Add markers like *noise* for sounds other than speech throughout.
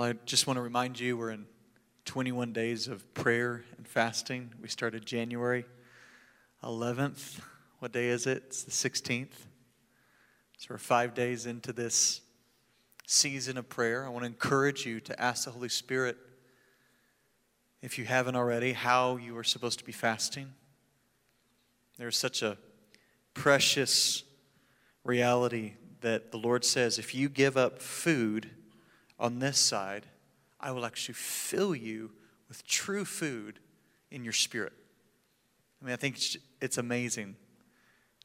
Well, I just want to remind you we're in 21 days of prayer and fasting. We started January 11th. What day is it? It's the 16th. So we're five days into this season of prayer. I want to encourage you to ask the Holy Spirit, if you haven't already, how you are supposed to be fasting. There's such a precious reality that the Lord says if you give up food on this side, I will actually fill you with true food in your spirit. I mean, I think it's amazing.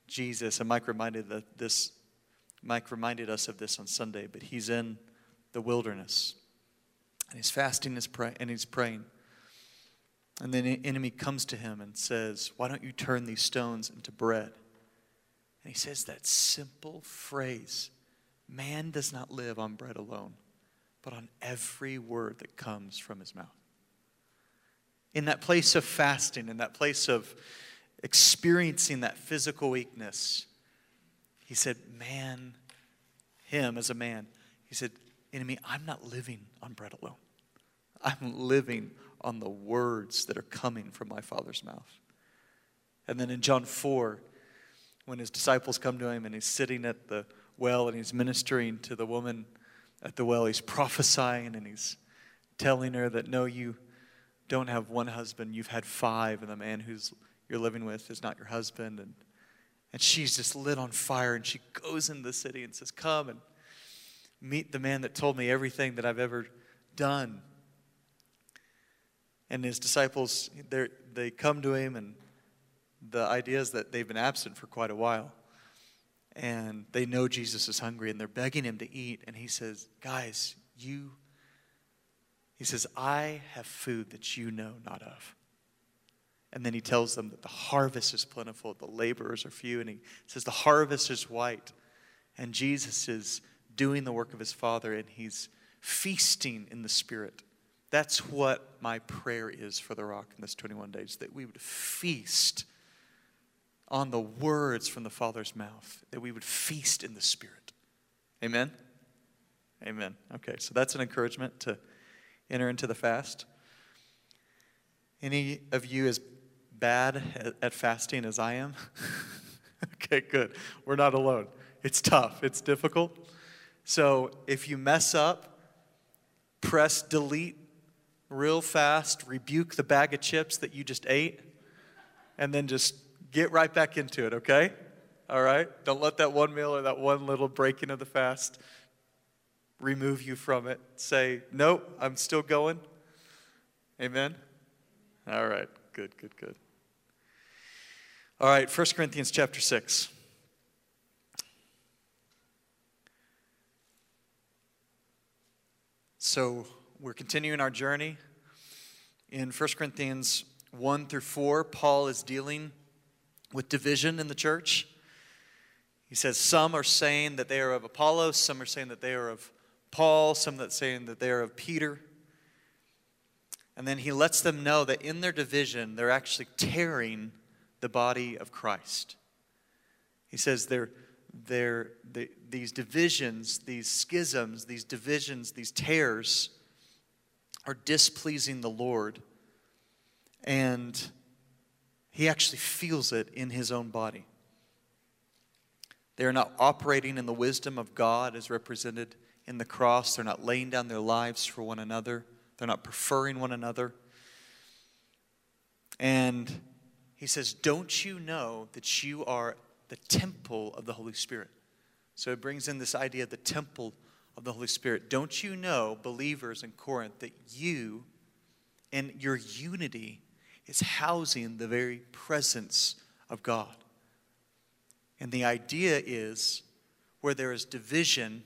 Jesus, and Mike reminded that this, Mike reminded us of this on Sunday, but he's in the wilderness and he's fasting and he's praying. And then the enemy comes to him and says, Why don't you turn these stones into bread? And he says that simple phrase Man does not live on bread alone, but on every word that comes from his mouth. In that place of fasting, in that place of experiencing that physical weakness, he said, Man, him as a man, he said, Enemy, I'm not living on bread alone. I'm living on the words that are coming from my Father's mouth. And then in John 4, when his disciples come to him and he's sitting at the well and he's ministering to the woman at the well, he's prophesying and he's telling her that no, you don't have one husband, you've had five, and the man who's you're living with is not your husband. And, and she's just lit on fire and she goes into the city and says, Come and meet the man that told me everything that I've ever done. And his disciples, they come to him, and the idea is that they've been absent for quite a while. And they know Jesus is hungry, and they're begging him to eat. And he says, Guys, you, he says, I have food that you know not of. And then he tells them that the harvest is plentiful, the laborers are few. And he says, The harvest is white. And Jesus is doing the work of his Father, and he's feasting in the Spirit. That's what my prayer is for the rock in this 21 days that we would feast on the words from the Father's mouth, that we would feast in the Spirit. Amen? Amen. Okay, so that's an encouragement to enter into the fast. Any of you as bad at, fasting as I am? *laughs* okay, good. We're not alone. It's tough, it's difficult. So if you mess up, press delete real fast, rebuke the bag of chips that you just ate, and then just get right back into it, okay? All right? Don't let that one meal or that one little breaking of the fast remove you from it. Say, nope, I'm still going. Amen? All right, good, good, good. All right, 1 Corinthians chapter 6. So, we're continuing our journey. In 1 Corinthians 1 through 4, Paul is dealing with division in the church. He says some are saying that they are of Apollos, some are saying that they are of Paul, some that saying that they are of Peter. And then he lets them know that in their division, they're actually tearing the body of Christ. He says they're, they're, they, these divisions, these schisms, these divisions, these tears are displeasing the Lord. And he actually feels it in his own body. They are not operating in the wisdom of God as represented in the cross. They're not laying down their lives for one another. They're not preferring one another. And he says, Don't you know that you are the temple of the Holy Spirit? So it brings in this idea of the temple of the Holy Spirit. Don't you know, believers in Corinth, that you and your unity is housing the very presence of God? And the idea is where there is division,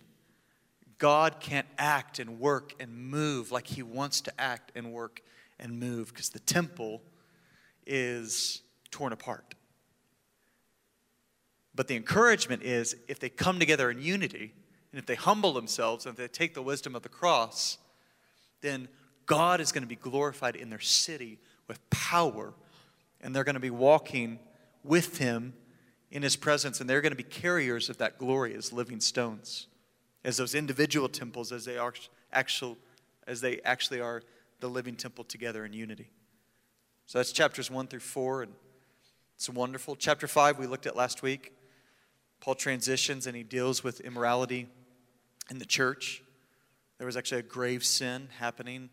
God can't act and work and move like He wants to act and work and move because the temple is torn apart. But the encouragement is if they come together in unity, and if they humble themselves and if they take the wisdom of the cross, then God is going to be glorified in their city with power. And they're going to be walking with Him in His presence. And they're going to be carriers of that glory as living stones, as those individual temples, as they are actual, as they actually are the living temple together in unity. So that's chapters 1 through 4, and it's wonderful. Chapter 5, we looked at last week. Paul transitions and he deals with immorality in the church. There was actually a grave sin happening.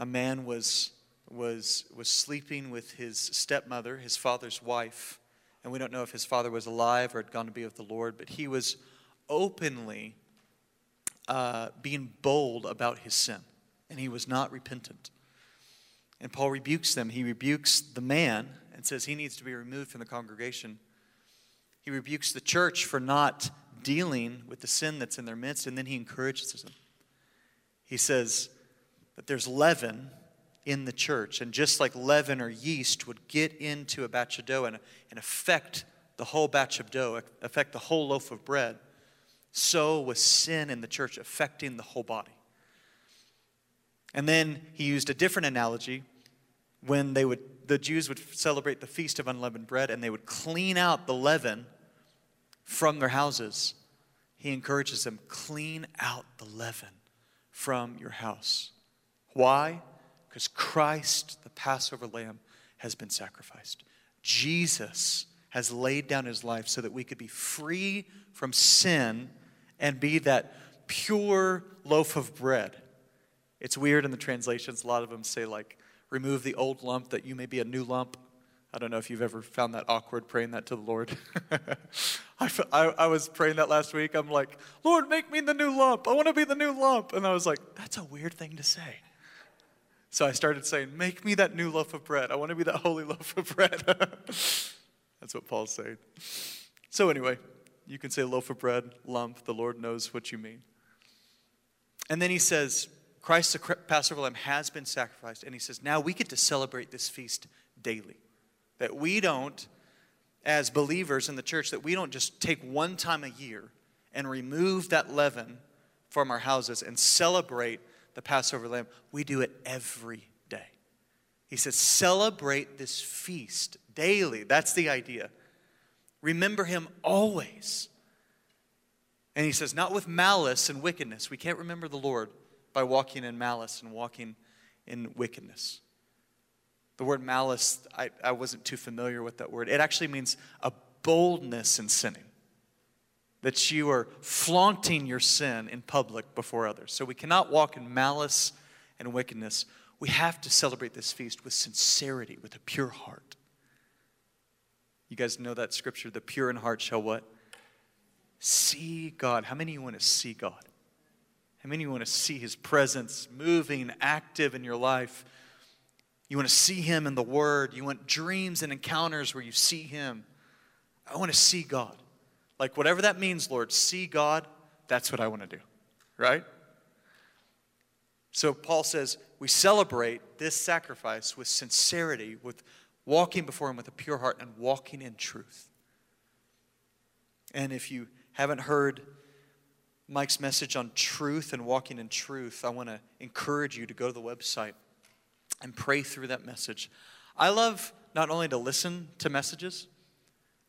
A man was, was, was sleeping with his stepmother, his father's wife. And we don't know if his father was alive or had gone to be with the Lord, but he was openly uh, being bold about his sin, and he was not repentant. And Paul rebukes them. He rebukes the man and says he needs to be removed from the congregation. He rebukes the church for not dealing with the sin that's in their midst, and then he encourages them. He says that there's leaven in the church, and just like leaven or yeast would get into a batch of dough and, and affect the whole batch of dough, affect the whole loaf of bread, so was sin in the church affecting the whole body. And then he used a different analogy when they would the Jews would celebrate the feast of unleavened bread and they would clean out the leaven from their houses. He encourages them clean out the leaven from your house. Why? Because Christ, the Passover lamb, has been sacrificed. Jesus has laid down his life so that we could be free from sin and be that pure loaf of bread. It's weird in the translations. A lot of them say, like, remove the old lump that you may be a new lump. I don't know if you've ever found that awkward praying that to the Lord. *laughs* I, I, I, was praying that last week. I'm like, Lord, make me the new lump. I want to be the new lump. And I was like, that's a weird thing to say. So I started saying, make me that new loaf of bread. I want to be that holy *laughs* loaf of bread. *laughs* that's what Paul's saying. So, anyway, you can say loaf of bread, lump. The Lord knows what you mean. And then he says, Christ, the Passover lamb, has been sacrificed. And he says, now we get to celebrate this feast daily. That we don't, as believers in the church, that we don't just take one time a year and remove that leaven from our houses and celebrate the Passover lamb. We do it every day. He says, celebrate this feast daily. That's the idea. Remember him always. And he says, not with malice and wickedness. We can't remember the Lord by walking in malice and walking in wickedness. The word malice, I, I wasn't too familiar with that word. It actually means a boldness in sinning, that you are flaunting your sin in public before others. So we cannot walk in malice and wickedness. We have to celebrate this feast with sincerity, with a pure heart. You guys know that scripture, the pure in heart shall what? See God. How many of you want to see God? How many of you want to see his presence moving, active in your life? You want to see him in the word. You want dreams and encounters where you see him. I want to see God. Like, whatever that means, Lord, see God, that's what I want to do, right? So, Paul says we celebrate this sacrifice with sincerity, with walking before Him with a pure heart and walking in truth. And if you haven't heard Mike's message on truth and walking in truth, I want to encourage you to go to the website and pray through that message. I love not only to listen to messages,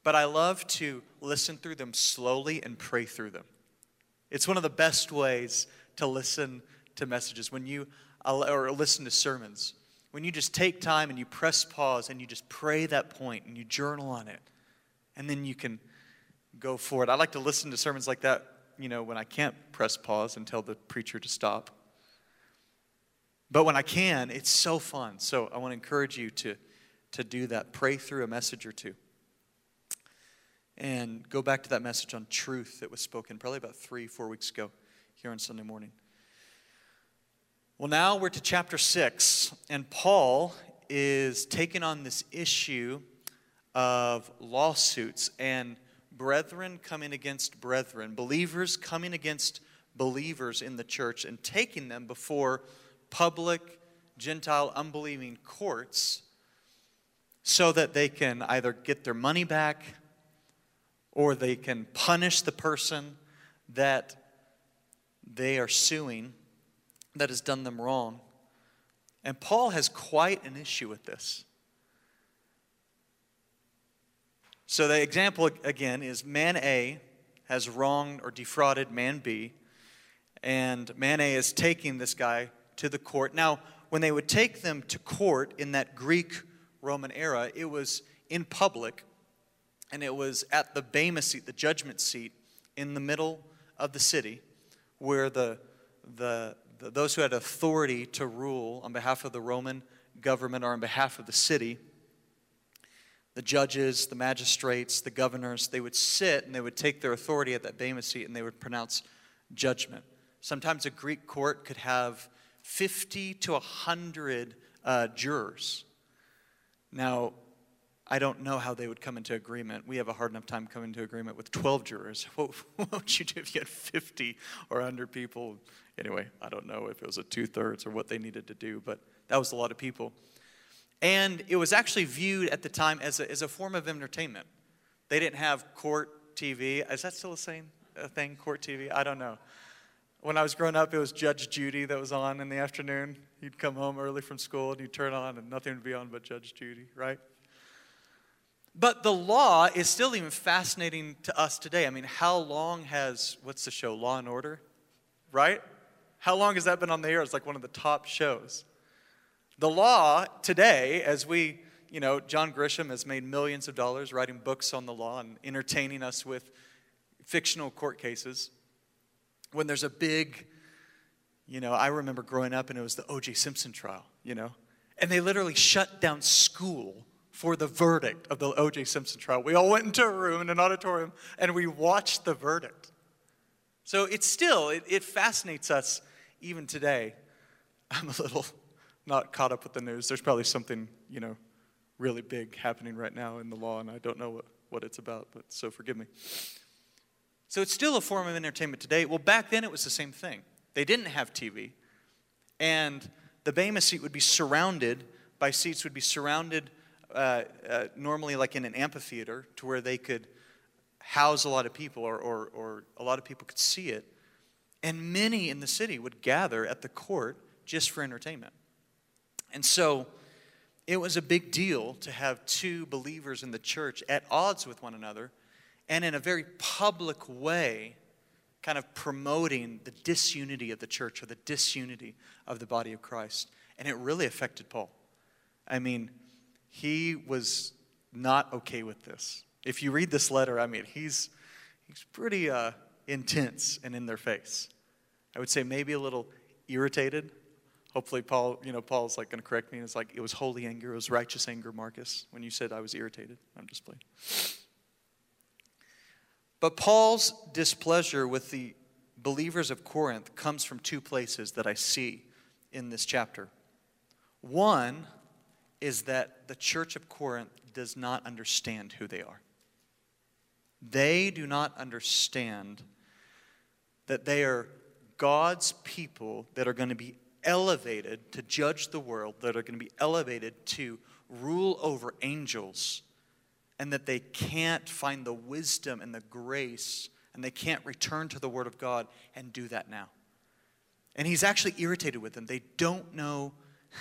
but I love to listen through them slowly and pray through them. It's one of the best ways to listen to messages when you or listen to sermons. When you just take time and you press pause and you just pray that point and you journal on it, and then you can go forward. I like to listen to sermons like that you know, when I can't press pause and tell the preacher to stop. But when I can, it's so fun. So I want to encourage you to, to do that. Pray through a message or two. And go back to that message on truth that was spoken probably about three, four weeks ago here on Sunday morning. Well, now we're to chapter six, and Paul is taking on this issue of lawsuits and brethren coming against brethren, believers coming against believers in the church and taking them before public Gentile unbelieving courts so that they can either get their money back or they can punish the person that they are suing that has done them wrong. And Paul has quite an issue with this. So the example again is man A has wronged or defrauded man B, And man A is taking this guy to the court. Now, when they would take them to court in that Greek Roman era, it was in public and it was at the Bema seat, the judgment seat, in the middle of the city, where the, the, the, those who had authority to rule on behalf of the Roman government or on behalf of the city, the judges, the magistrates, the governors, they would sit and they would take their authority at that Bema seat and they would pronounce judgment. Sometimes a Greek court could have 50 to 100 uh, jurors. Now, I don't know how they would come into agreement. We have a hard enough time coming to agreement with 12 jurors. *laughs* What, what would you do if you had 50 or 100 people? Anyway, I don't know if it was a two thirds or what they needed to do, but that was a lot of people. And it was actually viewed at the time as a, as a form of entertainment. They didn't have court TV. Is that still the same uh, thing, court TV? I don't know. When I was growing up, it was Judge Judy that was on in the afternoon. You'd come home early from school and you'd turn on, and nothing would be on but Judge Judy, right? But the law is still even fascinating to us today. I mean, how long has, what's the show, Law and Order? Right? How long has that been on the air? It's like one of the top shows. The law today, as we, you know, John Grisham has made millions of dollars writing books on the law and entertaining us with fictional court cases. When there's a big, you know, I remember growing up and it was the O.J. Simpson trial, you know, and they literally shut down school for the verdict of the O.J. Simpson trial. We all went into a room in an auditorium and we watched the verdict. So it's still, it, it fascinates us even today. *laughs* I'm a little not caught up with the news. There's probably something, you know, really big happening right now in the law, and I don't know what, what it's about, but so forgive me. So it's still a form of entertainment today. Well, back then it was the same thing. They didn't have TV, and the Bema seat would be surrounded by seats, would be surrounded uh, uh, normally like in an amphitheater to where they could house a lot of people or, or, or a lot of people could see it. And many in the city would gather at the court just for entertainment. And so it was a big deal to have two believers in the church at odds with one another and in a very public way kind of promoting the disunity of the church or the disunity of the body of Christ. And it really affected Paul. I mean, he was not okay with this. If you read this letter, I mean, he's, he's pretty uh, intense and in their face. I would say maybe a little irritated. Hopefully, Paul, you know, Paul's like going to correct me. And it's like, it was holy anger, it was righteous anger, Marcus, when you said I was irritated. I'm just playing. But Paul's displeasure with the believers of Corinth comes from two places that I see in this chapter. One, is that the church of Corinth does not understand who they are. They do not understand that they are God's people that are going to be elevated to judge the world, that are going to be elevated to rule over angels, and that they can't find the wisdom and the grace, and they can't return to the Word of God and do that now. And he's actually irritated with them. They don't know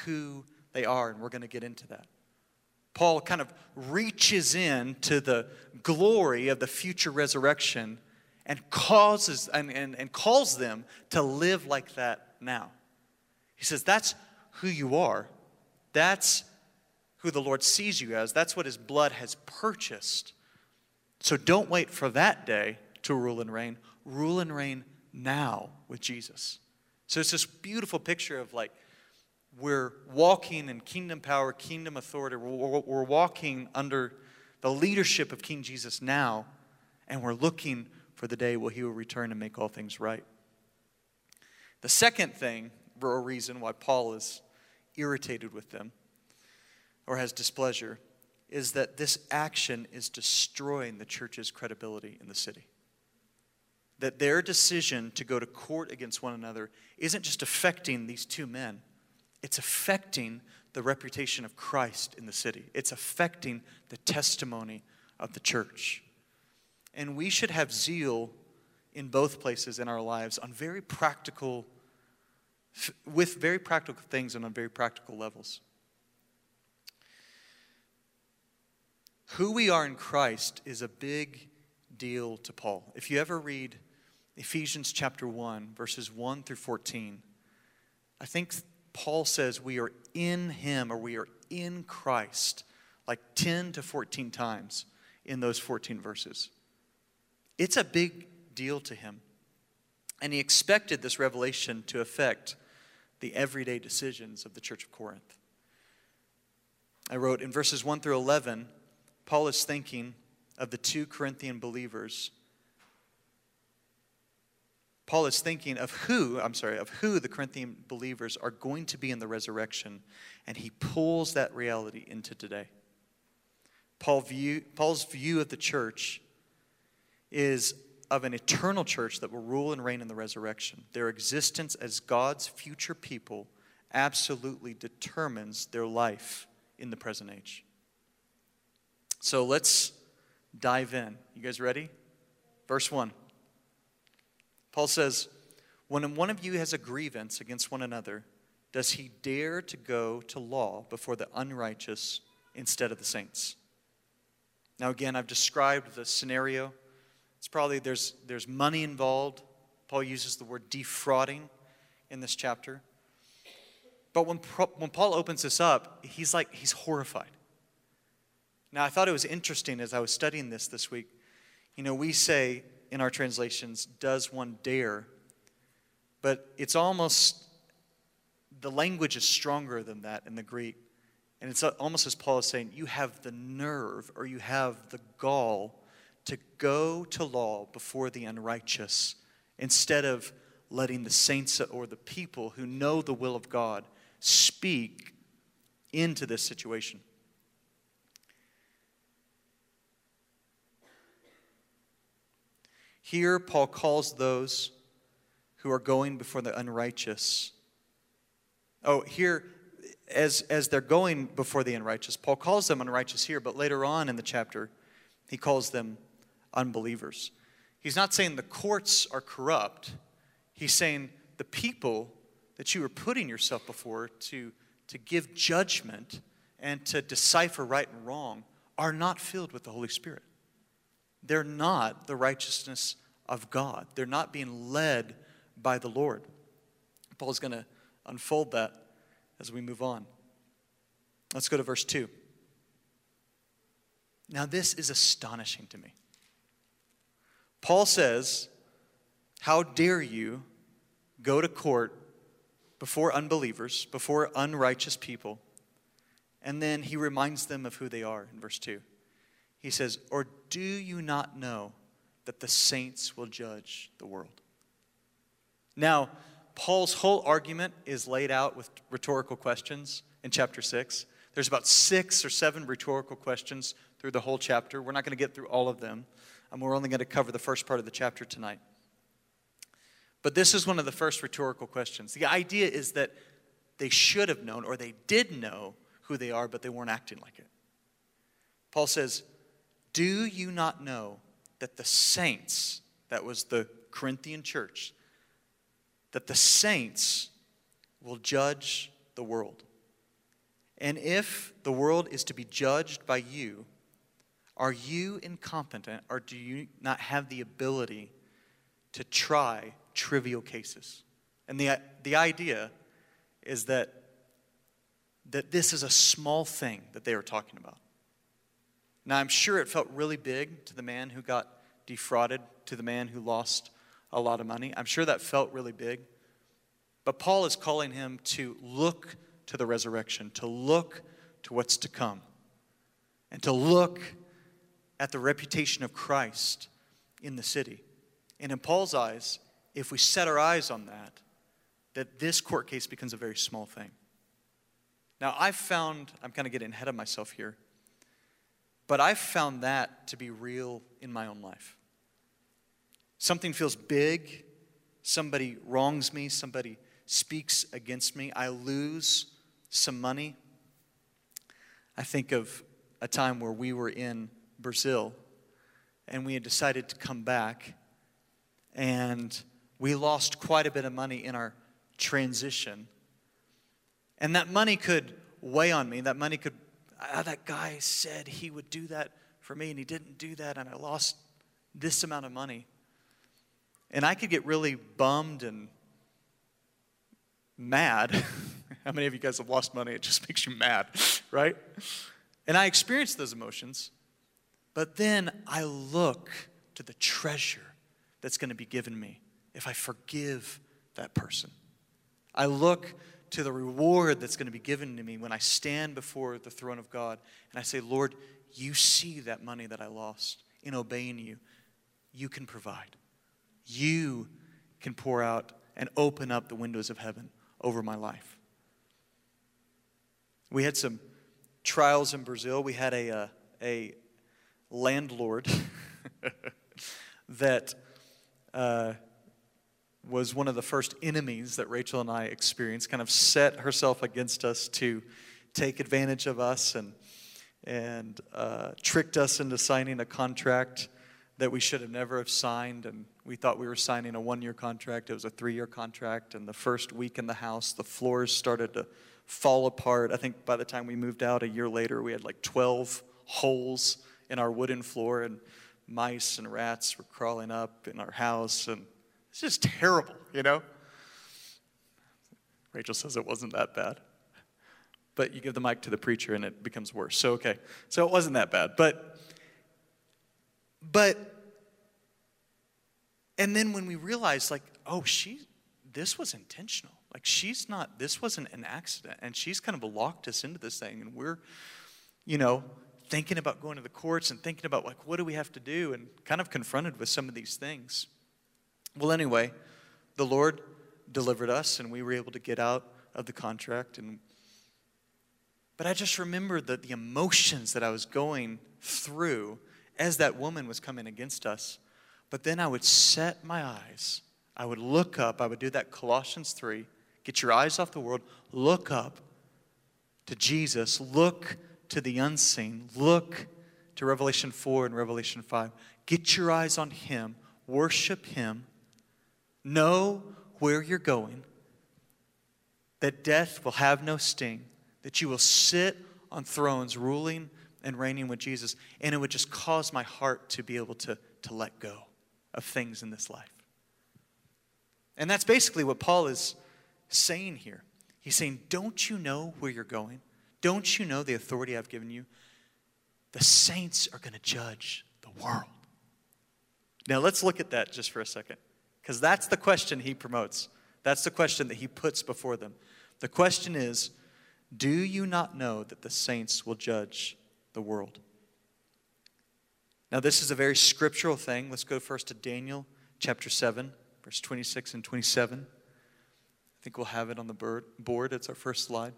who they are, and we're going to get into that. Paul kind of reaches in to the glory of the future resurrection and causes and, and, and calls them to live like that now. He says, That's who you are. That's who the Lord sees you as. That's what his blood has purchased. So don't wait for that day to rule and reign. Rule and reign now with Jesus. So it's this beautiful picture of like we're walking in kingdom power, kingdom authority. We're, we're, walking under the leadership of King Jesus now, and we're looking for the day where he will return and make all things right. The second thing, or reason why Paul is irritated with them or has displeasure, is that this action is destroying the church's credibility in the city. That their decision to go to court against one another isn't just affecting these two men it's affecting the reputation of Christ in the city, it's affecting the testimony of the church. And we should have zeal in both places in our lives on very practical, with very practical things and on very practical levels. Who we are in Christ is a big deal to Paul. If you ever read Ephesians chapter 1, verses 1 through 14, I think Paul says we are in him or we are in Christ like 10 to 14 times in those 14 verses. It's a big deal to him. And he expected this revelation to affect the everyday decisions of the church of Corinth. I wrote in verses 1 through 11, Paul is thinking of the two Corinthian believers. Paul is thinking of who, I'm sorry, of who the Corinthian believers are going to be in the resurrection, and he pulls that reality into today. Paul view, Paul's view of the church is of an eternal church that will rule and reign in the resurrection. Their existence as God's future people absolutely determines their life in the present age. So let's dive in. You guys ready? Verse 1. Paul says, When one of you has a grievance against one another, does he dare to go to law before the unrighteous instead of the saints? Now, again, I've described the scenario it's probably there's, there's money involved. Paul uses the word defrauding in this chapter. But when, when Paul opens this up, he's like, he's horrified. Now, I thought it was interesting as I was studying this this week. You know, we say in our translations, does one dare? But it's almost, the language is stronger than that in the Greek. And it's almost as Paul is saying, you have the nerve or you have the gall to go to law before the unrighteous instead of letting the saints or the people who know the will of God speak into this situation. Here, Paul calls those who are going before the unrighteous. Oh, here, as, as they're going before the unrighteous, Paul calls them unrighteous here, but later on in the chapter, he calls them unbelievers. He's not saying the courts are corrupt. He's saying the people that you are putting yourself before to, to give judgment and to decipher right and wrong are not filled with the Holy Spirit. They're not the righteousness of God. They're not being led by the Lord. Paul's going to unfold that as we move on. Let's go to verse 2. Now, this is astonishing to me. Paul says, How dare you go to court before unbelievers, before unrighteous people? And then he reminds them of who they are in verse 2. He says, Or do you not know that the saints will judge the world? Now, Paul's whole argument is laid out with rhetorical questions in chapter 6. There's about six or seven rhetorical questions through the whole chapter. We're not going to get through all of them and we're only going to cover the first part of the chapter tonight. But this is one of the first rhetorical questions. The idea is that they should have known, or they did know who they are, but they weren't acting like it. Paul says, Do you not know that the saints, that was the Corinthian church, that the saints will judge the world? And if the world is to be judged by you, are you incompetent or do you not have the ability to try trivial cases? And the, the idea is that, that this is a small thing that they are talking about. Now, I'm sure it felt really big to the man who got defrauded, to the man who lost a lot of money. I'm sure that felt really big. But Paul is calling him to look to the resurrection, to look to what's to come, and to look at the reputation of Christ in the city. And in Paul's eyes, if we set our eyes on that, that this court case becomes a very small thing. Now, I've found, I'm kind of getting ahead of myself here, but I've found that to be real in my own life. Something feels big, somebody wrongs me, somebody speaks against me, I lose some money. I think of a time where we were in Brazil, and we had decided to come back. And we lost quite a bit of money in our transition. And that money could weigh on me. That money could, ah, that guy said he would do that for me, and he didn't do that, and I lost this amount of money. And I could get really bummed and mad. *laughs* How many of you guys have lost money? It just *laughs* makes you mad, right? And I experience those emotions, but then I look to the treasure that's going to be given me if I forgive that person. I look to the reward that's going to be given to me when I stand before the throne of God and I say, Lord, you see that money that I lost in obeying you. You can provide. You can pour out and open up the windows of heaven over my life. We had some trials in Brazil. We had a, uh, a landlord *laughs* that uh, was one of the first enemies that Rachel and I experienced, kind of set herself against us to take advantage of us and, and uh, tricked us into signing a contract that we should have never have signed. And we thought we were signing a one year contract. It was a three year contract. And the first week in the house, the floors started to fall apart. I think by the time we moved out a year later, we had like 12 holes in our wooden floor, and mice and rats were crawling up in our house. And it's just terrible, you know? Rachel says it wasn't that bad. But you give the mic to the preacher and it becomes worse. So, okay. So it wasn't that bad. But, but, and then when we realized, like, oh, she, this was intentional. Like, she's not, this wasn't an accident. And she's kind of locked us into this thing. And we're, you know, thinking about going to the courts and thinking about, like, what do we have to do? And kind of confronted with some of these things. Well, anyway, the Lord delivered us and we were able to get out of the contract and but I just remembered the, the emotions that I was going through as that woman was coming against us. But then I would set my eyes. I would look up. I would do that Colossians 3. Get your eyes off the world. Look up to Jesus. Look to the unseen. Look to Revelation 4 and Revelation 5. Get your eyes on Him. Worship Him. Know where you're going, that death will have no sting, that you will sit on thrones ruling and reigning with Jesus. And it would just cause my heart to be able to, to let go of things in this life. And that's basically what Paul is saying here. He's saying, Don't you know where you're going? Don't you know the authority I've given you? The saints are going to judge the world. Now, let's look at that just for a second. Because that's the question he promotes. That's the question that he puts before them. The question is Do you not know that the saints will judge the world? Now, this is a very scriptural thing. Let's go first to Daniel chapter 7, verse 26 and 27. I think we'll have it on the board. It's our first slide.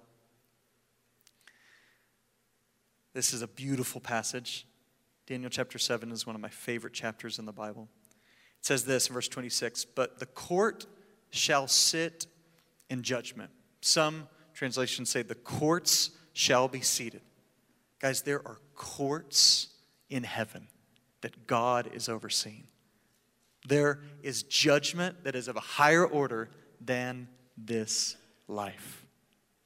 This is a beautiful passage. Daniel chapter 7 is one of my favorite chapters in the Bible. It says this in verse 26 But the court shall sit in judgment. Some translations say the courts shall be seated. Guys, there are courts in heaven that God is overseeing. There is judgment that is of a higher order than this life.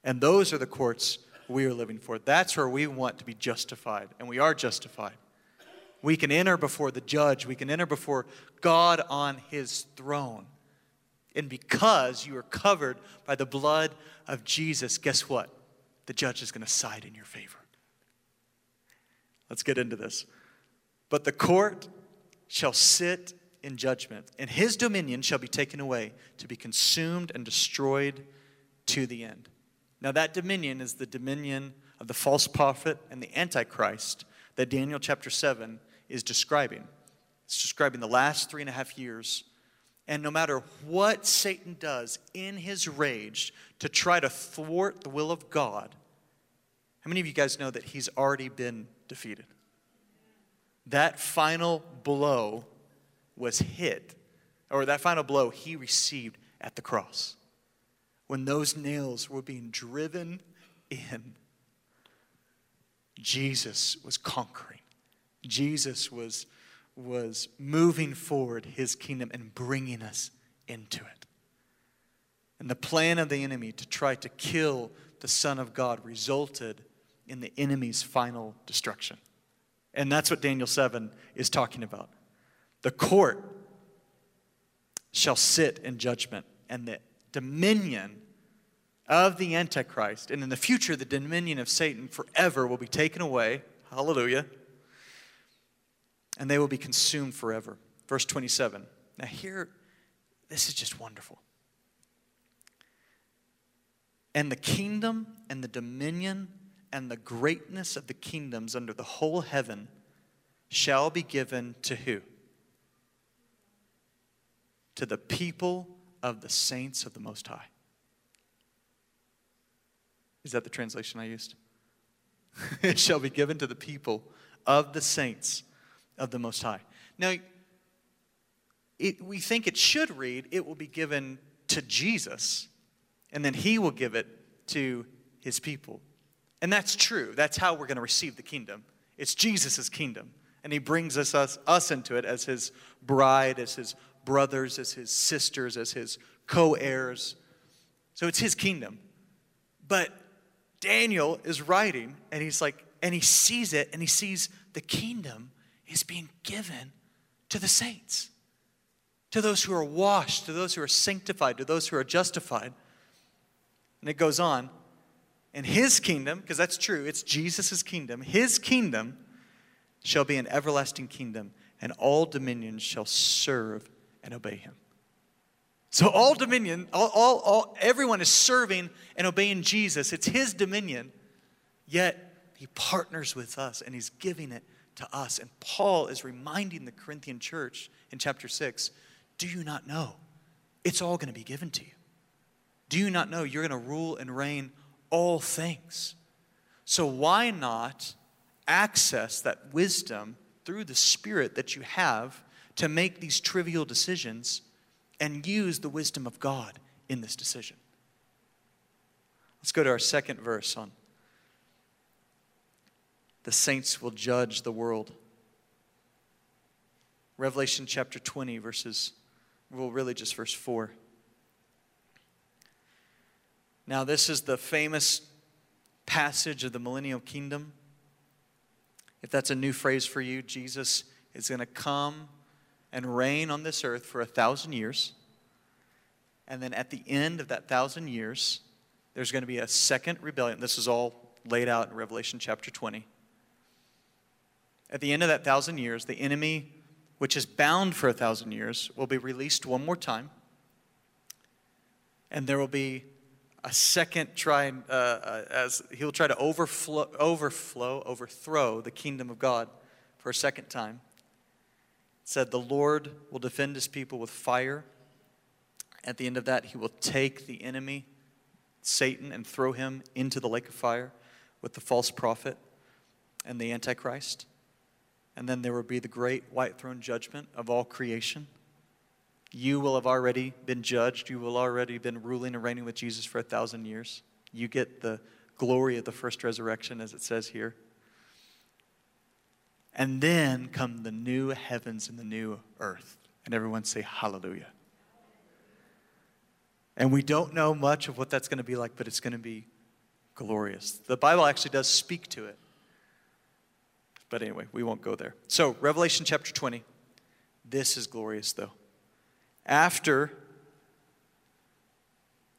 And those are the courts we are living for. That's where we want to be justified, and we are justified. We can enter before the judge. We can enter before God on his throne. And because you are covered by the blood of Jesus, guess what? The judge is going to side in your favor. Let's get into this. But the court shall sit in judgment, and his dominion shall be taken away to be consumed and destroyed to the end. Now, that dominion is the dominion of the false prophet and the Antichrist that Daniel chapter 7 is describing. It's describing the last three and a half years. And no matter what Satan does in his rage to try to thwart the will of God, how many of you guys know that he's already been defeated? That final blow was hit, or that final blow he received at the cross. When those nails were being driven in, Jesus was conquering. Jesus was, was moving forward his kingdom and bringing us into it. And the plan of the enemy to try to kill the Son of God resulted in the enemy's final destruction. And that's what Daniel 7 is talking about. The court shall sit in judgment, and the dominion of the Antichrist, and in the future, the dominion of Satan forever will be taken away. Hallelujah. And they will be consumed forever. Verse 27. Now, here, this is just wonderful. And the kingdom and the dominion and the greatness of the kingdoms under the whole heaven shall be given to who? To the people of the saints of the Most High. Is that the translation I used? *laughs* it shall be given to the people of the saints of the Most High. Now, it, we think it should read, it will be given to Jesus, and then he will give it to his people. And that's true. That's how we're going to receive the kingdom. It's Jesus' kingdom. And he brings us, us, us into it as his bride, as his brothers, as his sisters, as his co heirs. So it's his kingdom. But Daniel is writing, and he's like, and he sees it, and he sees the kingdom is being given to the saints, to those who are washed, to those who are sanctified, to those who are justified. And it goes on. And his kingdom, because that's true, it's Jesus' kingdom, his kingdom shall be an everlasting kingdom, and all dominions shall serve and obey him. So all dominion, all, all, all, everyone is serving and obeying Jesus. It's his dominion, yet he partners with us and he's giving it to us. And Paul is reminding the Corinthian church in chapter 6 do you not know? It's all going to be given to you. Do you not know you're going to rule and reign all things? So why not access that wisdom through the Spirit that you have to make these trivial decisions and use the wisdom of God in this decision? Let's go to our second verse on the saints will judge the world. Revelation chapter 20, verses, well, really just verse 4. Now, this is the famous passage of the millennial kingdom. If that's a new phrase for you, Jesus is going to come and reign on this earth for a thousand years. And then at the end of that thousand years, there's going to be a second rebellion. This is all laid out in Revelation chapter 20. At the end of that thousand years, the enemy, which is bound for a thousand years, will be released one more time. And there will be a second try, uh, uh, as he'll try to overflow, overflow, overthrow the kingdom of God for a second time. It said, The Lord will defend his people with fire. At the end of that, he will take the enemy, Satan, and throw him into the lake of fire with the false prophet and the Antichrist. And then there will be the great white throne judgment of all creation. You will have already been judged. You will already been ruling and reigning with Jesus for a thousand years. You get the glory of the first resurrection, as it says here. And then come the new heavens and the new earth. And everyone say, Hallelujah. And we don't know much of what that's going to be like, but it's going to be glorious. The Bible actually does speak to it. But anyway, we won't go there. So, Revelation chapter 20. This is glorious, though. After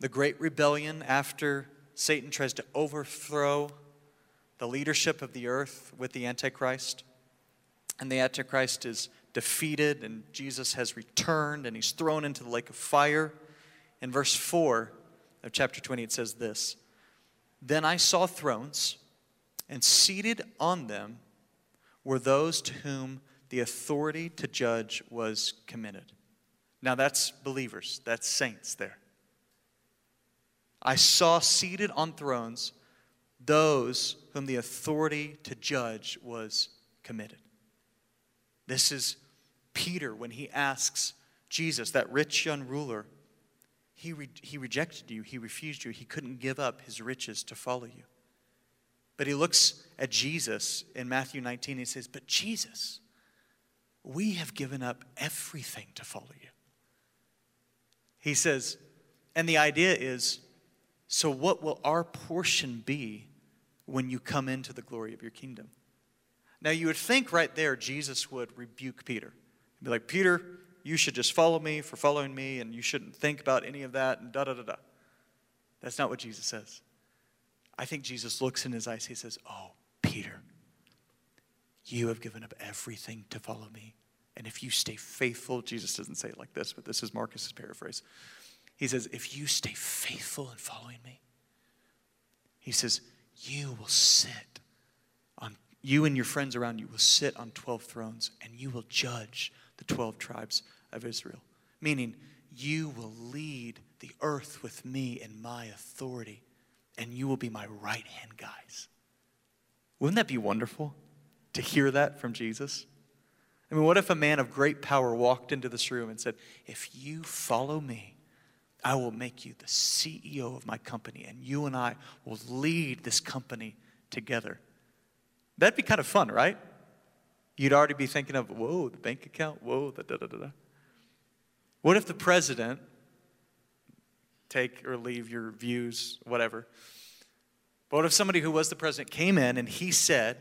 the great rebellion, after Satan tries to overthrow the leadership of the earth with the Antichrist, and the Antichrist is defeated, and Jesus has returned, and he's thrown into the lake of fire. In verse 4 of chapter 20, it says this Then I saw thrones, and seated on them were those to whom the authority to judge was committed. Now, that's believers, that's saints there. I saw seated on thrones those whom the authority to judge was committed. This is Peter when he asks Jesus, that rich young ruler, he, re- he rejected you, he refused you, he couldn't give up his riches to follow you. But he looks at Jesus in Matthew 19 and he says, But Jesus, we have given up everything to follow you. He says, and the idea is, so what will our portion be when you come into the glory of your kingdom? Now, you would think right there Jesus would rebuke Peter. He'd be like, Peter, you should just follow me for following me, and you shouldn't think about any of that, and da da da da. That's not what Jesus says. I think Jesus looks in his eyes, he says, Oh, Peter, you have given up everything to follow me. And if you stay faithful, Jesus doesn't say it like this, but this is Marcus's paraphrase. He says, If you stay faithful in following me, he says, you will sit on, you and your friends around you will sit on 12 thrones and you will judge the 12 tribes of Israel. Meaning, you will lead the earth with me in my authority and you will be my right hand guys. Wouldn't that be wonderful to hear that from Jesus? I mean, what if a man of great power walked into this room and said, If you follow me, I will make you the CEO of my company, and you and I will lead this company together. That'd be kind of fun, right? You'd already be thinking of, whoa, the bank account, whoa, the da da da da. What if the president, take or leave your views, whatever, but what if somebody who was the president came in and he said,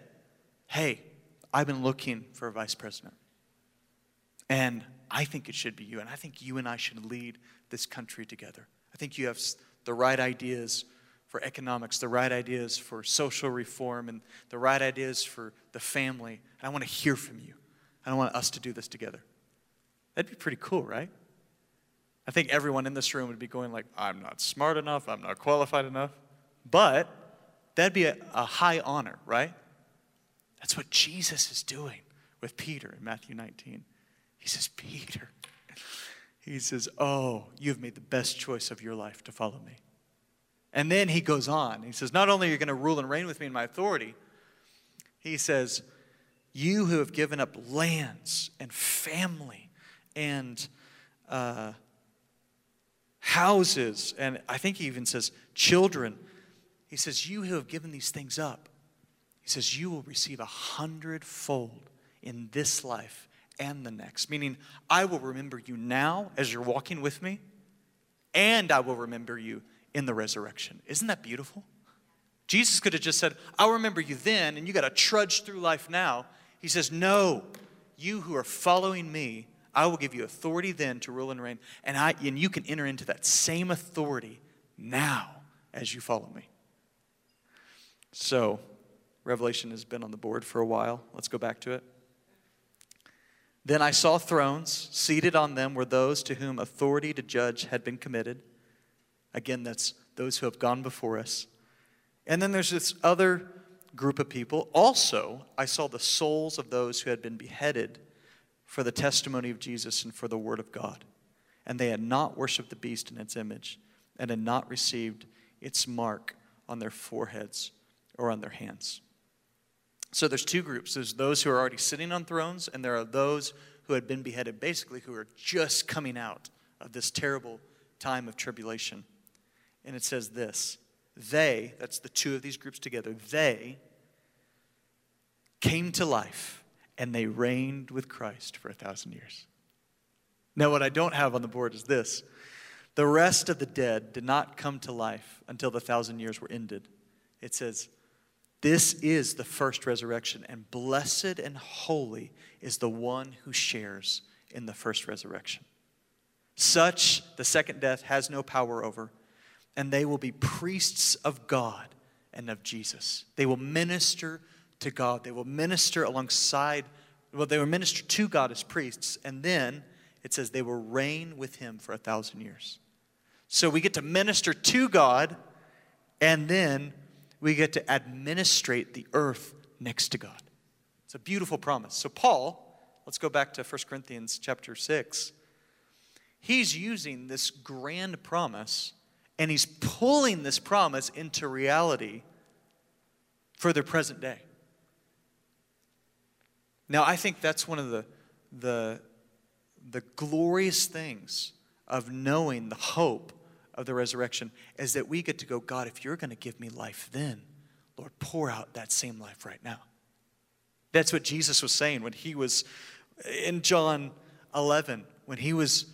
hey, I've been looking for a vice president, and I think it should be you, and I think you and I should lead this country together. I think you have the right ideas for economics, the right ideas for social reform, and the right ideas for the family. And I want to hear from you. I don't want us to do this together. That'd be pretty cool, right? I think everyone in this room would be going like, I'm not smart enough, I'm not qualified enough. But that'd be a, a high honor, right? That's what Jesus is doing with Peter in Matthew 19. He says, Peter, he says, Oh, you've made the best choice of your life to follow me. And then he goes on. He says, Not only are you going to rule and reign with me in my authority, he says, You who have given up lands and family and uh, houses, and I think he even says children, he says, You who have given these things up, he says, You will receive a hundredfold in this life and the next. Meaning, I will remember you now as you're walking with me, and I will remember you in the resurrection. Isn't that beautiful? Jesus could have just said, I'll remember you then, and you got to trudge through life now. He says, No, you who are following me, I will give you authority then to rule and reign, and, I, and you can enter into that same authority now as you follow me. So, Revelation has been on the board for a while. Let's go back to it. Then I saw thrones. Seated on them were those to whom authority to judge had been committed. Again, that's those who have gone before us. And then there's this other group of people. Also, I saw the souls of those who had been beheaded for the testimony of Jesus and for the word of God. And they had not worshiped the beast in its image and had not received its mark on their foreheads or on their hands. So there's two groups. There's those who are already sitting on thrones, and there are those who had been beheaded, basically, who are just coming out of this terrible time of tribulation. And it says this they, that's the two of these groups together, they came to life and they reigned with Christ for a thousand years. Now, what I don't have on the board is this the rest of the dead did not come to life until the thousand years were ended. It says, this is the first resurrection, and blessed and holy is the one who shares in the first resurrection. Such the second death has no power over, and they will be priests of God and of Jesus. They will minister to God. They will minister alongside, well, they will minister to God as priests, and then it says they will reign with him for a thousand years. So we get to minister to God, and then we get to administrate the earth next to God. It's a beautiful promise. So Paul, let's go back to 1 Corinthians chapter 6. He's using this grand promise and he's pulling this promise into reality for the present day. Now, I think that's one of the, the, the glorious things of knowing the hope of the resurrection is that we get to go, God, if you're going to give me life then, Lord, pour out that same life right now. That's what Jesus was saying when he was in John 11, when he was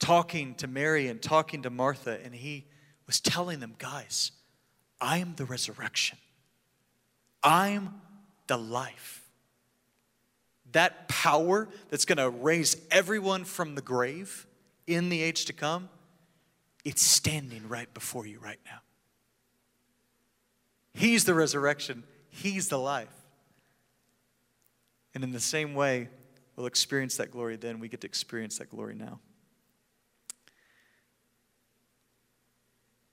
talking to Mary and talking to Martha, and he was telling them, guys, I am the resurrection, I'm the life. That power that's going to raise everyone from the grave in the age to come, it's standing right before you right now. He's the resurrection, He's the life. And in the same way, we'll experience that glory then. We get to experience that glory now.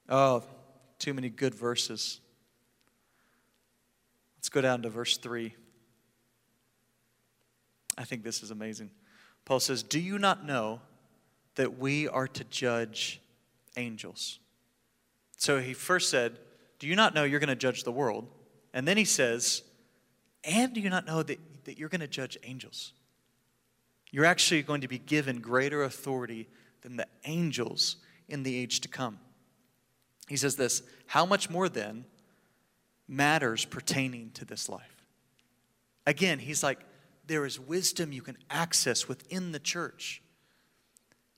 Oh, too many good verses. Let's go down to verse 3. I think this is amazing. Paul says, Do you not know that we are to judge angels? So he first said, Do you not know you're going to judge the world? And then he says, And do you not know that, that you're going to judge angels? You're actually going to be given greater authority than the angels in the age to come. He says this How much more then matters pertaining to this life? Again, he's like, there is wisdom you can access within the church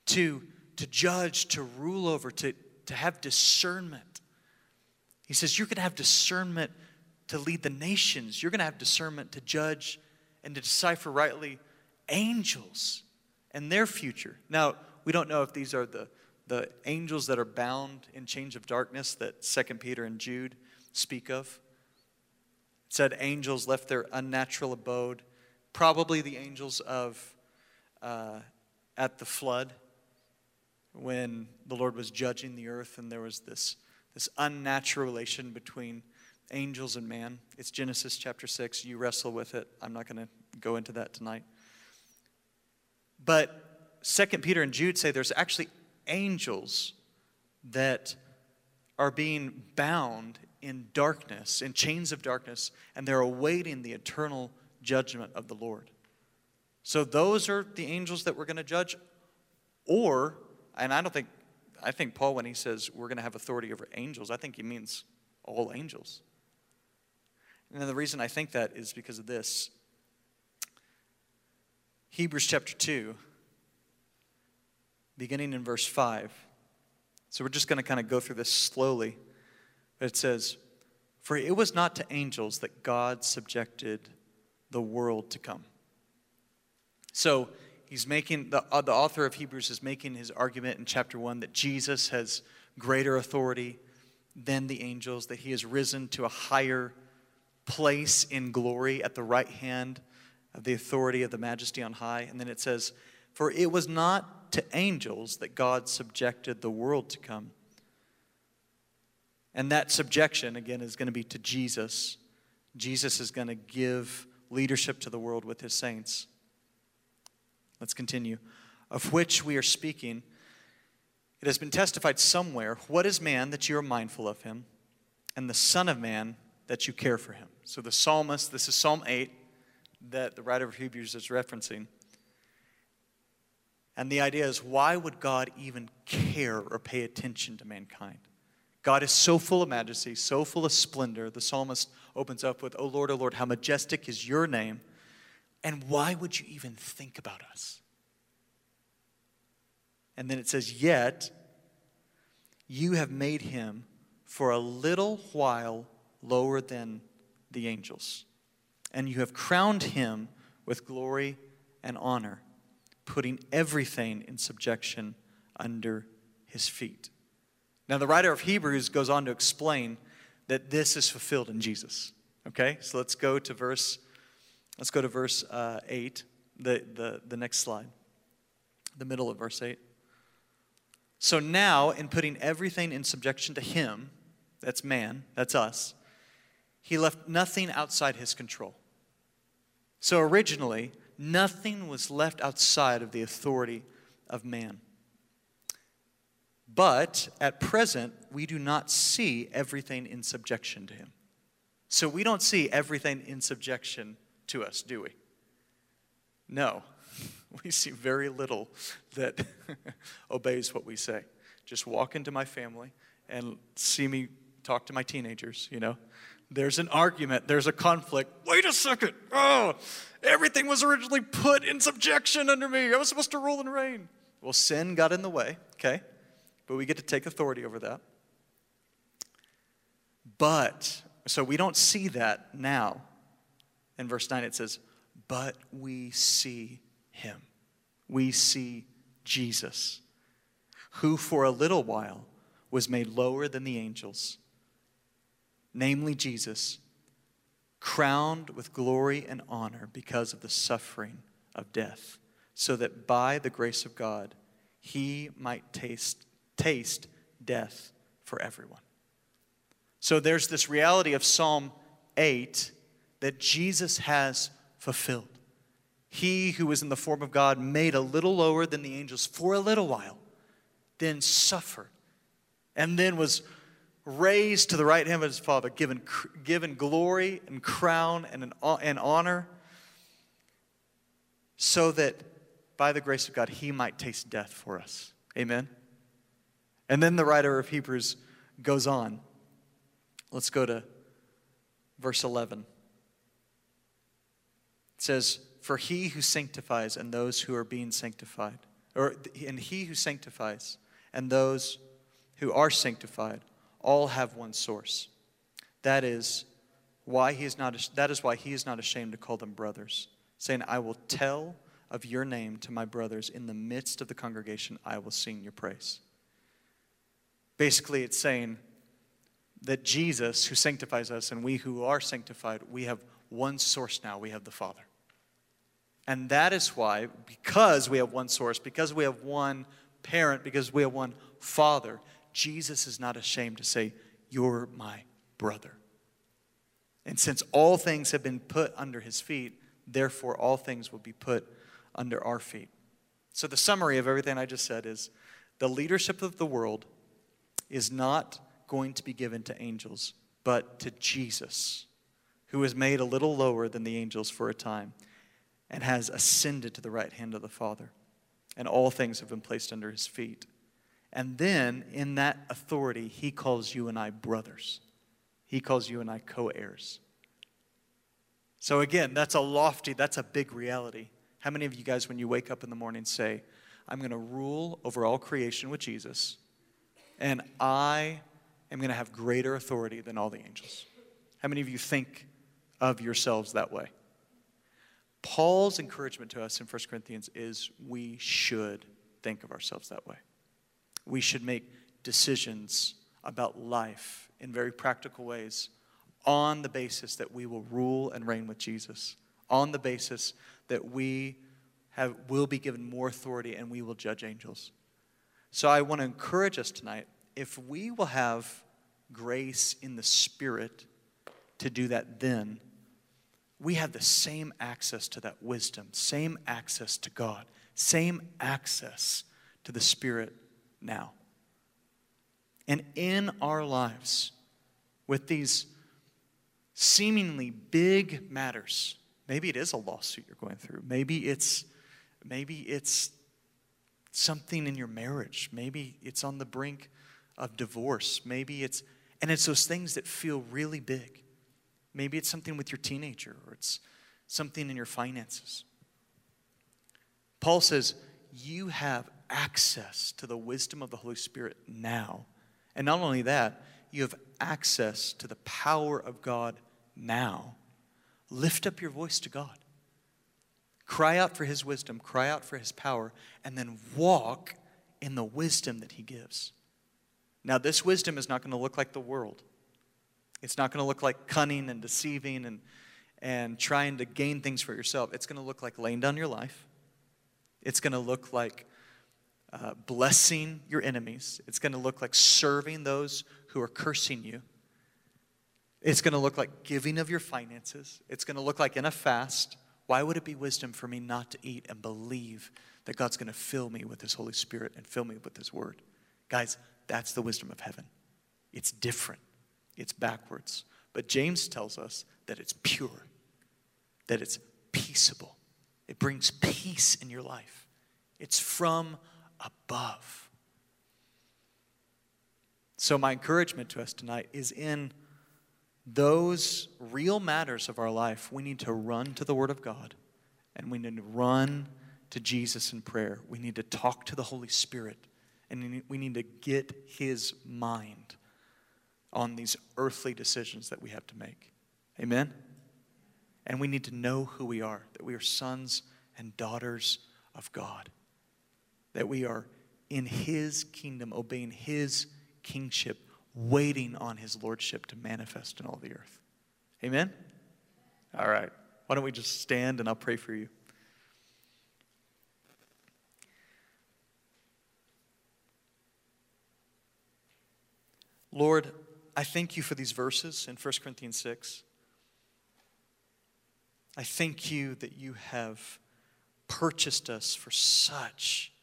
to, to judge, to rule over, to, to have discernment. He says, You're going to have discernment to lead the nations. You're going to have discernment to judge and to decipher rightly angels and their future. Now, we don't know if these are the, the angels that are bound in chains of darkness that Second Peter and Jude speak of. It said angels left their unnatural abode, probably the angels of uh, at the flood when the Lord was judging the earth and there was this, this unnatural relation between angels and man. It's Genesis chapter 6. You wrestle with it. I'm not going to go into that tonight. But Second Peter and Jude say there's actually angels that are being bound in darkness, in chains of darkness, and they're awaiting the eternal judgment of the Lord. So those are the angels that we're going to judge. Or, and I don't think, I think Paul, when he says we're going to have authority over angels, I think he means all angels. And the reason I think that is because of this. Hebrews chapter 2, beginning in verse 5. So we're just going to kind of go through this slowly. But it says, For it was not to angels that God subjected the world to come. So he's making, the, uh, the author of Hebrews is making his argument in chapter 1 that Jesus has greater authority than the angels, that he has risen to a higher place in glory at the right hand of the authority of the majesty on high. And then it says, For it was not to angels that God subjected the world to come. And that subjection, again, is going to be to Jesus. Jesus is going to give leadership to the world with his saints. Let's continue. Of which we are speaking, it has been testified somewhere what is man that you are mindful of him, and the Son of Man that you care for him. So the psalmist, this is Psalm 8 that the writer of Hebrews is referencing. And the idea is why would God even care or pay attention to mankind? God is so full of majesty, so full of splendor. The psalmist opens up with, O Lord, O Lord, how majestic is your name. And why would you even think about us? And then it says, Yet you have made him for a little while lower than the angels and you have crowned him with glory and honor, putting everything in subjection under his feet. Now, the writer of Hebrews goes on to explain that this is fulfilled in Jesus. Okay, so let's go to verse. Let's go to verse uh, eight, the, the the next slide, the middle of verse eight. So now, in putting everything in subjection to Him, that's man, that's us, He left nothing outside His control. So originally, nothing was left outside of the authority of man. But at present, we do not see everything in subjection to him. So we don't see everything in subjection to us, do we? No. *laughs* We see very little that *laughs* obeys what we say. Just walk into my family and see me talk to my teenagers, you know? There's an argument, there's a conflict. Wait a second. Oh, everything was originally put in subjection under me. I was supposed to rule and reign. Well, sin got in the way, okay? But we get to take authority over that. But, so we don't see that now. In verse 9 it says, but we see him. We see Jesus, who for a little while was made lower than the angels, namely Jesus, crowned with glory and honor because of the suffering of death, so that by the grace of God he might taste, taste death for everyone. So there's this reality of Psalm 8 that Jesus has fulfilled. He who was in the form of God, made a little lower than the angels for a little while, then suffered, and then was raised to the right hand of his Father, given, given glory and crown and, an, and honor, so that by the grace of God, he might taste death for us. Amen? And then the writer of Hebrews goes on. Let's go to verse 11. It says, For he who sanctifies and those who are being sanctified, or and he who sanctifies and those who are sanctified all have one source. That is why he is not that is why he is not ashamed to call them brothers, saying, I will tell of your name to my brothers in the midst of the congregation, I will sing your praise. Basically, it's saying that Jesus, who sanctifies us, and we who are sanctified, we have one source now. We have the Father. And that is why, because we have one source, because we have one parent, because we have one Father, Jesus is not ashamed to say, You're my brother. And since all things have been put under his feet, therefore all things will be put under our feet. So, the summary of everything I just said is the leadership of the world is not going to be given to angels, but to Jesus, who was made a little lower than the angels for a time and has ascended to the right hand of the Father. And all things have been placed under his feet. And then, in that authority, he calls you and I brothers. He calls you and I co heirs. So, again, that's a lofty, that's a big reality. How many of you guys, when you wake up in the morning, say, I'm going to rule over all creation with Jesus? And I am going to have greater authority than all the angels. How many of you think of yourselves that way? Paul's encouragement to us in 1 Corinthians is we should think of ourselves that way. We should make decisions about life in very practical ways on the basis that we will rule and reign with Jesus, on the basis that we have, will be given more authority and we will judge angels. So I want to encourage us tonight if we will have grace in the Spirit to do that then, we have the same access to that wisdom, same access to God, same access to the Spirit now. And in our lives, with these seemingly big matters, maybe it is a lawsuit you're going through, maybe it's maybe it's something in your marriage. Maybe it's on the brink of divorce. Maybe it's, and it's those things that feel really big. Maybe it's something with your teenager or it's something in your finances. Paul says, You have access to the wisdom of the Holy Spirit now. And not only that, you have access to the power of God now. Lift up your voice to God. Cry out for his wisdom, cry out for his power, and then walk in the wisdom that he gives. Now, this wisdom is not going to look like the world. It's not going to look like cunning and deceiving and, and trying to gain things for yourself. It's going to look like laying down your life. It's going to look like uh, blessing your enemies. It's going to look like serving those who are cursing you. It's going to look like giving of your finances. It's going to look like in a fast. Why would it be wisdom for me not to eat and believe that God's going to fill me with His Holy Spirit and fill me with His Word? Guys, that's the wisdom of heaven. It's different, it's backwards. But James tells us that it's pure, that it's peaceable. It brings peace in your life, it's from above. So, my encouragement to us tonight is in those real matters of our life, we need to run to the Word of God and we need to run to Jesus in prayer. We need to talk to the Holy Spirit and we need to get His mind on these earthly decisions that we have to make. Amen? And we need to know who we are that we are sons and daughters of God, that we are in His kingdom, obeying His kingship, waiting on His lordship to manifest in all the earth. Amen? All right. Why don't we just stand and I'll pray for you. Lord, I thank you for these verses in 1 Corinthians 6. I thank you that you have purchased us for such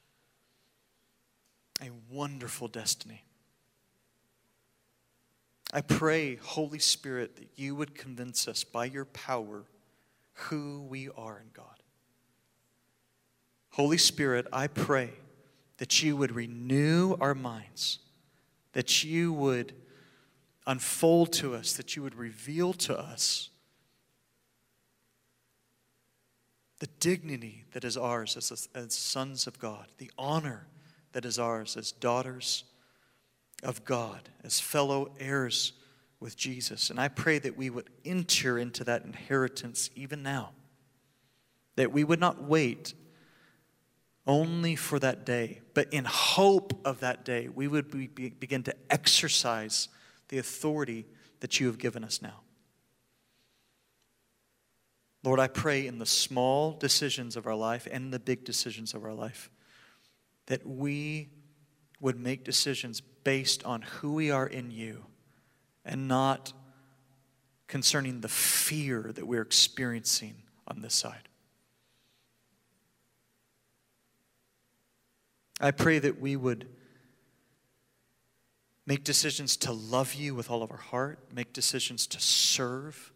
a wonderful destiny. I pray, Holy Spirit, that you would convince us by your power who we are in God. Holy Spirit, I pray that you would renew our minds, that you would unfold to us, that you would reveal to us the dignity that is ours as, as sons of God, the honor that is ours as daughters of God, as fellow heirs with Jesus. And I pray that we would enter into that inheritance even now, that we would not wait only for that day, but in hope of that day, we would be, begin to exercise the authority that you have given us now. Lord, I pray in the small decisions of our life and the big decisions of our life that we would make decisions based on who we are in you and not concerning the fear that we're experiencing on this side. I pray that we would make decisions to love you with all of our heart, make decisions to serve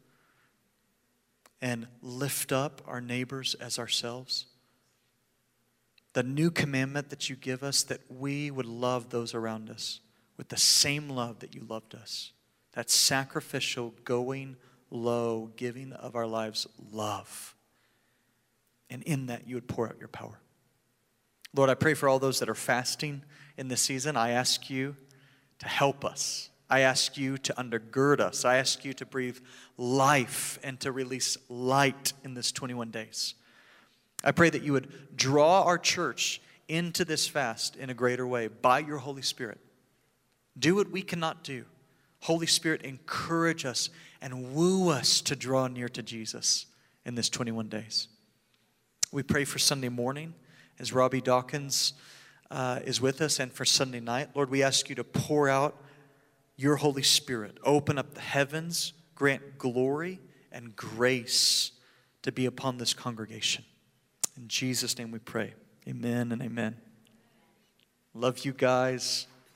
and lift up our neighbors as ourselves. The new commandment that you give us that we would love those around us with the same love that you loved us. That sacrificial, going low, giving of our lives love. And in that, you would pour out your power. Lord, I pray for all those that are fasting in this season. I ask you to help us. I ask you to undergird us. I ask you to breathe life and to release light in this 21 days. I pray that you would draw our church into this fast in a greater way by your Holy Spirit. Do what we cannot do. Holy Spirit, encourage us and woo us to draw near to Jesus in this 21 days. We pray for Sunday morning as Robby Dawkins uh, is with us and for Sunday night. Lord, we ask you to pour out your Holy Spirit. Open up the heavens, grant glory and grace to be upon this congregation. In Jesus' name we pray. Amen and amen. Love you guys.